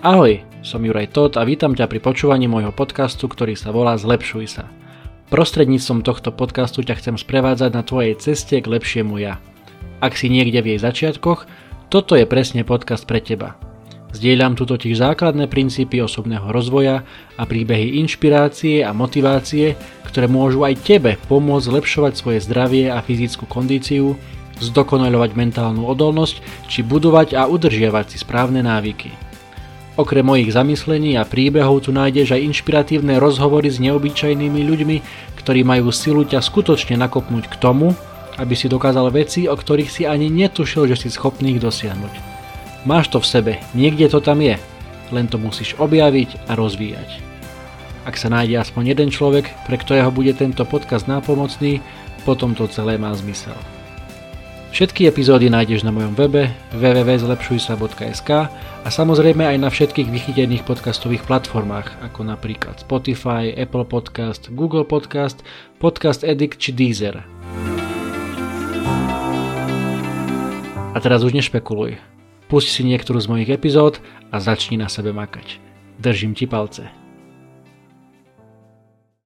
Ahoj, som Juraj Todt a vítam ťa pri počúvaní môjho podcastu, ktorý sa volá Zlepšuj sa. Prostredníctvom tohto podcastu ťa chcem sprevádzať na tvojej ceste k lepšiemu ja. Ak si niekde v jej začiatkoch, toto je presne podcast pre teba. Zdieľam tu totiž základné princípy osobného rozvoja a príbehy inšpirácie a motivácie, ktoré môžu aj tebe pomôcť zlepšovať svoje zdravie a fyzickú kondíciu, zdokonaľovať mentálnu odolnosť či budovať a udržiavať si správne návyky. Okrem mojich zamyslení a príbehov tu nájdeš aj inšpiratívne rozhovory s neobyčajnými ľuďmi, ktorí majú silu ťa skutočne nakopnúť k tomu, aby si dokázal veci, o ktorých si ani netušil, že si schopný ich dosiahnuť. Máš to v sebe, niekde to tam je, len to musíš objaviť a rozvíjať. Ak sa nájde aspoň jeden človek, pre ktorého bude tento podcast nápomocný, potom to celé má zmysel. Všetky epizódy nájdeš na mojom webe www.zlepšujsa.sk a samozrejme aj na všetkých vychytených podcastových platformách, ako napríklad Spotify, Apple Podcast, Google Podcast, Podcast Edit či Deezer. A teraz už nešpekuluj. Pusti si niektorú z mojich epizód a začni na sebe makať. Držím ti palce.